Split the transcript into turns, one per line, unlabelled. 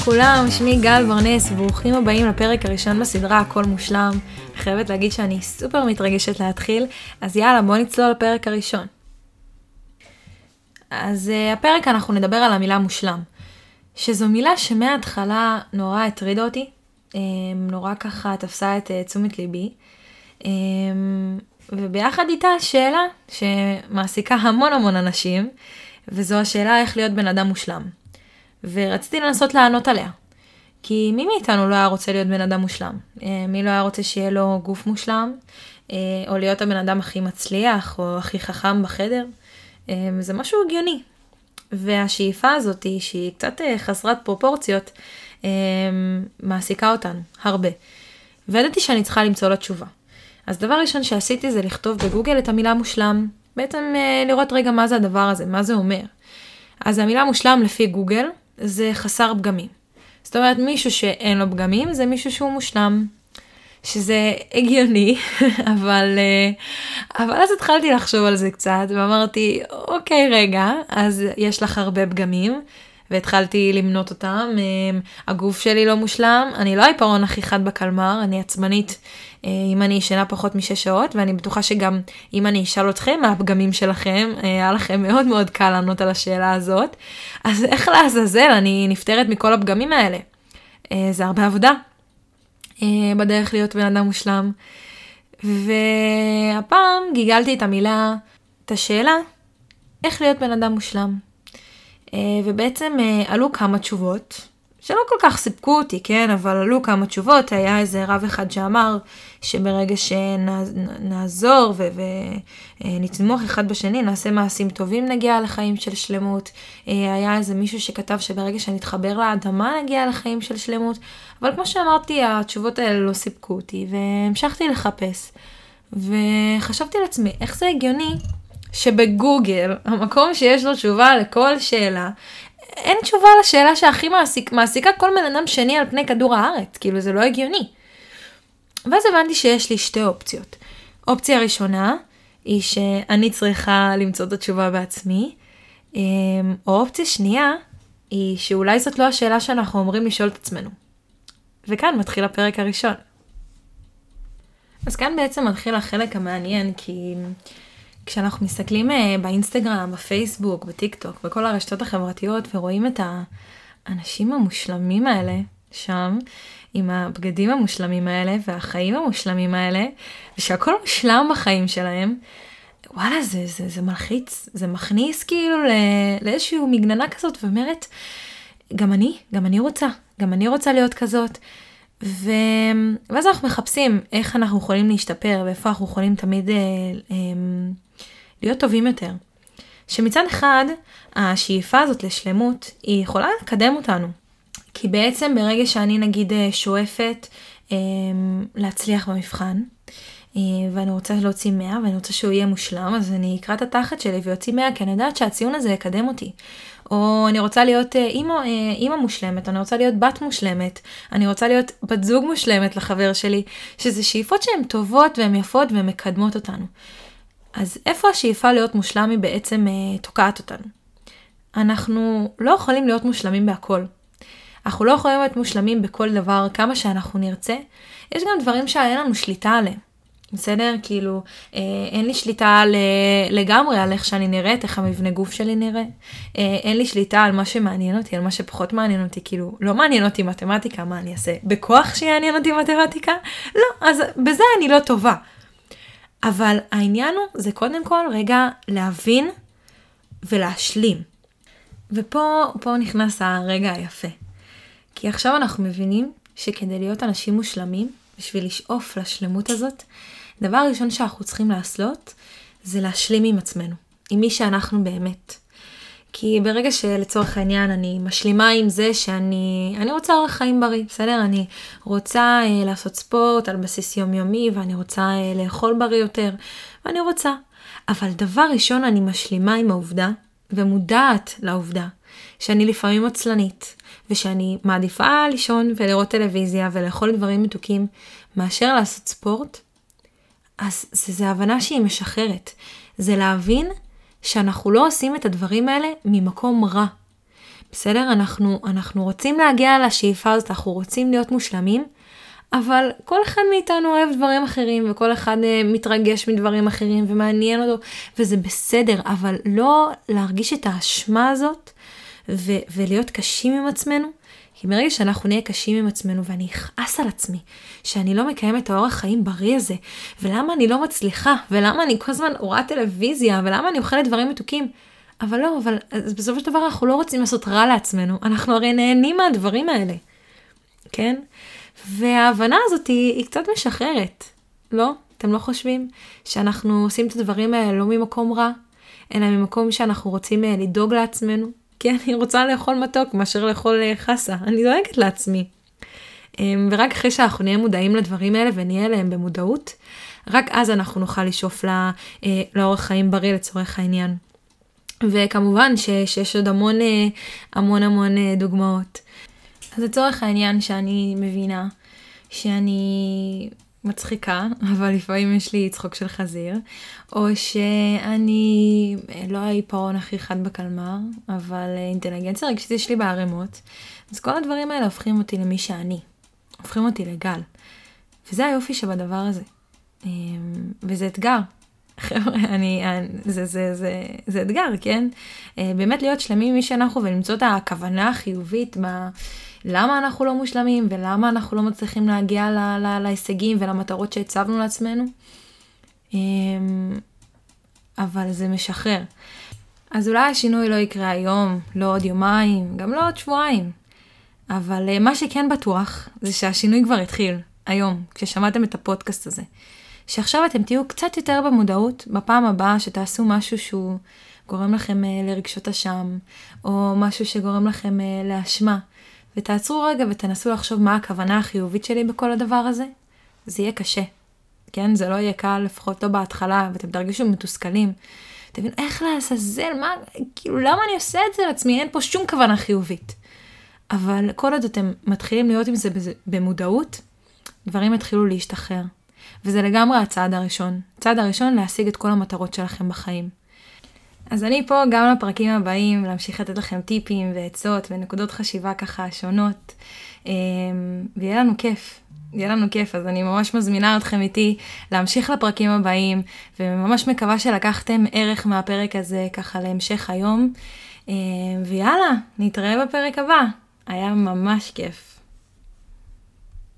לכולם, שמי גל ברנס, וברוכים הבאים לפרק הראשון בסדרה הכל מושלם. חייבת להגיד שאני סופר מתרגשת להתחיל, אז יאללה בוא נצלול לפרק הראשון. אז uh, הפרק אנחנו נדבר על המילה מושלם, שזו מילה שמההתחלה נורא הטרידה אותי, um, נורא ככה תפסה את uh, תשומת ליבי, um, וביחד איתה שאלה שמעסיקה המון המון אנשים, וזו השאלה איך להיות בן אדם מושלם. ורציתי לנסות לענות עליה. כי מי מאיתנו לא היה רוצה להיות בן אדם מושלם? אה, מי לא היה רוצה שיהיה לו גוף מושלם? אה, או להיות הבן אדם הכי מצליח, או הכי חכם בחדר? אה, זה משהו הגיוני. והשאיפה הזאת, שהיא קצת חסרת פרופורציות, מעסיקה אותנו הרבה. וידעתי שאני צריכה למצוא לה תשובה. אז דבר ראשון שעשיתי זה לכתוב בגוגל את המילה מושלם. בעצם לראות רגע מה זה הדבר הזה, מה זה אומר. אז המילה מושלם לפי גוגל זה חסר פגמים. זאת אומרת, מישהו שאין לו פגמים זה מישהו שהוא מושלם. שזה הגיוני, אבל, אה, אבל אז התחלתי לחשוב על זה קצת, ואמרתי, אוקיי, רגע, אז יש לך הרבה פגמים, והתחלתי למנות אותם. אה, הגוף שלי לא מושלם, אני לא העיפרון הכי חד בקלמר, אני עצבנית אה, אם אני ישנה פחות משש שעות, ואני בטוחה שגם אם אני אשאל אתכם מה הפגמים שלכם, אה, היה לכם מאוד מאוד קל לענות על השאלה הזאת. אז איך לעזאזל אני נפטרת מכל הפגמים האלה? זה הרבה עבודה בדרך להיות בן אדם מושלם. והפעם גיגלתי את המילה, את השאלה, איך להיות בן אדם מושלם. אה, ובעצם אה, עלו כמה תשובות, שלא כל כך סיפקו אותי, כן, אבל עלו כמה תשובות, היה איזה רב אחד שאמר שברגע שנעזור ונתמוך אחד בשני, נעשה מעשים טובים, נגיע לחיים של שלמות. אה, היה איזה מישהו שכתב שברגע שנתחבר לאדמה, נגיע לחיים של שלמות. אבל כמו שאמרתי, התשובות האלה לא סיפקו אותי, והמשכתי לחפש. וחשבתי לעצמי, איך זה הגיוני שבגוגל, המקום שיש לו תשובה לכל שאלה, אין תשובה לשאלה שהכי מעסיק, מעסיקה כל בן אדם שני על פני כדור הארץ, כאילו זה לא הגיוני. ואז הבנתי שיש לי שתי אופציות. אופציה ראשונה היא שאני צריכה למצוא את התשובה בעצמי, אמ, או אופציה שנייה היא שאולי זאת לא השאלה שאנחנו אומרים לשאול את עצמנו. וכאן מתחיל הפרק הראשון. אז כאן בעצם מתחיל החלק המעניין, כי כשאנחנו מסתכלים אה, באינסטגרם, בפייסבוק, בטיק טוק, בכל הרשתות החברתיות, ורואים את האנשים המושלמים האלה שם, עם הבגדים המושלמים האלה, והחיים המושלמים האלה, ושהכול מושלם בחיים שלהם, וואלה, זה, זה, זה מלחיץ, זה מכניס כאילו לאיזושהי מגננה כזאת, ואומרת, גם אני, גם אני רוצה, גם אני רוצה להיות כזאת. ו... ואז אנחנו מחפשים איך אנחנו יכולים להשתפר ואיפה אנחנו יכולים תמיד אה, אה, להיות טובים יותר. שמצד אחד, השאיפה הזאת לשלמות, היא יכולה לקדם אותנו. כי בעצם ברגע שאני נגיד אה, שואפת אה, להצליח במבחן, אה, ואני רוצה להוציא 100 ואני רוצה שהוא יהיה מושלם, אז אני אקרא את התחת שלי ויוציא 100, כי אני יודעת שהציון הזה יקדם אותי. או אני רוצה להיות אה, אימא, אימא מושלמת, אני רוצה להיות בת מושלמת, אני רוצה להיות בת זוג מושלמת לחבר שלי, שזה שאיפות שהן טובות והן יפות והן מקדמות אותנו. אז איפה השאיפה להיות מושלם היא בעצם אה, תוקעת אותנו? אנחנו לא יכולים להיות מושלמים בהכל. אנחנו לא יכולים להיות מושלמים בכל דבר כמה שאנחנו נרצה. יש גם דברים שאין לנו שליטה עליהם. בסדר? כאילו, אה, אין לי שליטה לגמרי על איך שאני נראית, איך המבנה גוף שלי נראה. אה, אין לי שליטה על מה שמעניין אותי, על מה שפחות מעניין אותי. כאילו, לא מעניין אותי מתמטיקה, מה אני אעשה? בכוח שיעניין אותי מתמטיקה? לא, אז בזה אני לא טובה. אבל העניין הוא, זה קודם כל רגע להבין ולהשלים. ופה נכנס הרגע היפה. כי עכשיו אנחנו מבינים שכדי להיות אנשים מושלמים, בשביל לשאוף לשלמות הזאת, דבר ראשון שאנחנו צריכים לעשות, זה להשלים עם עצמנו, עם מי שאנחנו באמת. כי ברגע שלצורך העניין אני משלימה עם זה שאני אני רוצה אורח חיים בריא, בסדר? אני רוצה אה, לעשות ספורט על בסיס יומיומי ואני רוצה אה, לאכול בריא יותר, ואני רוצה. אבל דבר ראשון אני משלימה עם העובדה ומודעת לעובדה שאני לפעמים עצלנית ושאני מעדיפה לישון ולראות טלוויזיה ולאכול דברים מתוקים מאשר לעשות ספורט, אז זה, זה הבנה שהיא משחררת. זה להבין שאנחנו לא עושים את הדברים האלה ממקום רע. בסדר? אנחנו, אנחנו רוצים להגיע לשאיפה הזאת, אנחנו רוצים להיות מושלמים, אבל כל אחד מאיתנו אוהב דברים אחרים, וכל אחד uh, מתרגש מדברים אחרים, ומעניין אותו, וזה בסדר, אבל לא להרגיש את האשמה הזאת, ו- ולהיות קשים עם עצמנו. כי ברגע שאנחנו נהיה קשים עם עצמנו ואני אכעס על עצמי, שאני לא מקיימת את האורח חיים בריא הזה, ולמה אני לא מצליחה, ולמה אני כל הזמן רואה טלוויזיה, ולמה אני אוכלת דברים מתוקים, אבל לא, אבל בסופו של דבר אנחנו לא רוצים לעשות רע לעצמנו, אנחנו הרי נהנים מהדברים האלה, כן? וההבנה הזאת היא, היא קצת משחררת, לא? אתם לא חושבים שאנחנו עושים את הדברים האלה לא ממקום רע, אלא ממקום שאנחנו רוצים אה, לדאוג לעצמנו? כי אני רוצה לאכול מתוק מאשר לאכול אה, חסה, אני דואגת לעצמי. אמ, ורק אחרי שאנחנו נהיה מודעים לדברים האלה ונהיה אליהם במודעות, רק אז אנחנו נוכל לשאוף לה, אה, לאורח חיים בריא לצורך העניין. וכמובן ש, שיש עוד המון אה, המון המון דוגמאות. אז לצורך העניין שאני מבינה שאני מצחיקה, אבל לפעמים יש לי צחוק של חזיר, או שאני אה, לא העיפרון הכי חד בקלמר, אבל אינטליגנציה רגשית יש לי בערימות, אז כל הדברים האלה הופכים אותי למי שאני, הופכים אותי לגל. וזה היופי שבדבר הזה. וזה אתגר, חבר'ה, אני, זה, זה, זה, זה אתגר, כן? אה, באמת להיות שלמים עם מי שאנחנו ולמצוא את הכוונה החיובית ב... למה אנחנו לא מושלמים ולמה אנחנו לא מצליחים להגיע לה, לה, להישגים ולמטרות שהצבנו לעצמנו. אמ, אבל זה משחרר. אז אולי השינוי לא יקרה היום, לא עוד יומיים, גם לא עוד שבועיים. אבל אה, מה שכן בטוח, זה שהשינוי כבר התחיל, היום, כששמעתם את הפודקאסט הזה. שעכשיו אתם תהיו קצת יותר במודעות בפעם הבאה שתעשו משהו שהוא גורם לכם uh, לרגשות אשם, או משהו שגורם לכם uh, לאשמה, ותעצרו רגע ותנסו לחשוב מה הכוונה החיובית שלי בכל הדבר הזה. זה יהיה קשה, כן? זה לא יהיה קל, לפחות לא בהתחלה, ואתם תרגישו מתוסכלים. תבינו, איך לעזאזל, מה, כאילו, למה אני עושה את זה לעצמי? אין פה שום כוונה חיובית. אבל כל עוד אתם מתחילים להיות עם זה במודעות, דברים יתחילו להשתחרר. וזה לגמרי הצעד הראשון. הצעד הראשון להשיג את כל המטרות שלכם בחיים. אז אני פה גם לפרקים הבאים, להמשיך לתת לכם טיפים ועצות ונקודות חשיבה ככה שונות, אמ, ויהיה לנו כיף. יהיה לנו כיף, אז אני ממש מזמינה אתכם איתי להמשיך לפרקים הבאים, וממש מקווה שלקחתם ערך מהפרק הזה ככה להמשך היום. אמ, ויאללה, נתראה בפרק הבא. היה ממש כיף.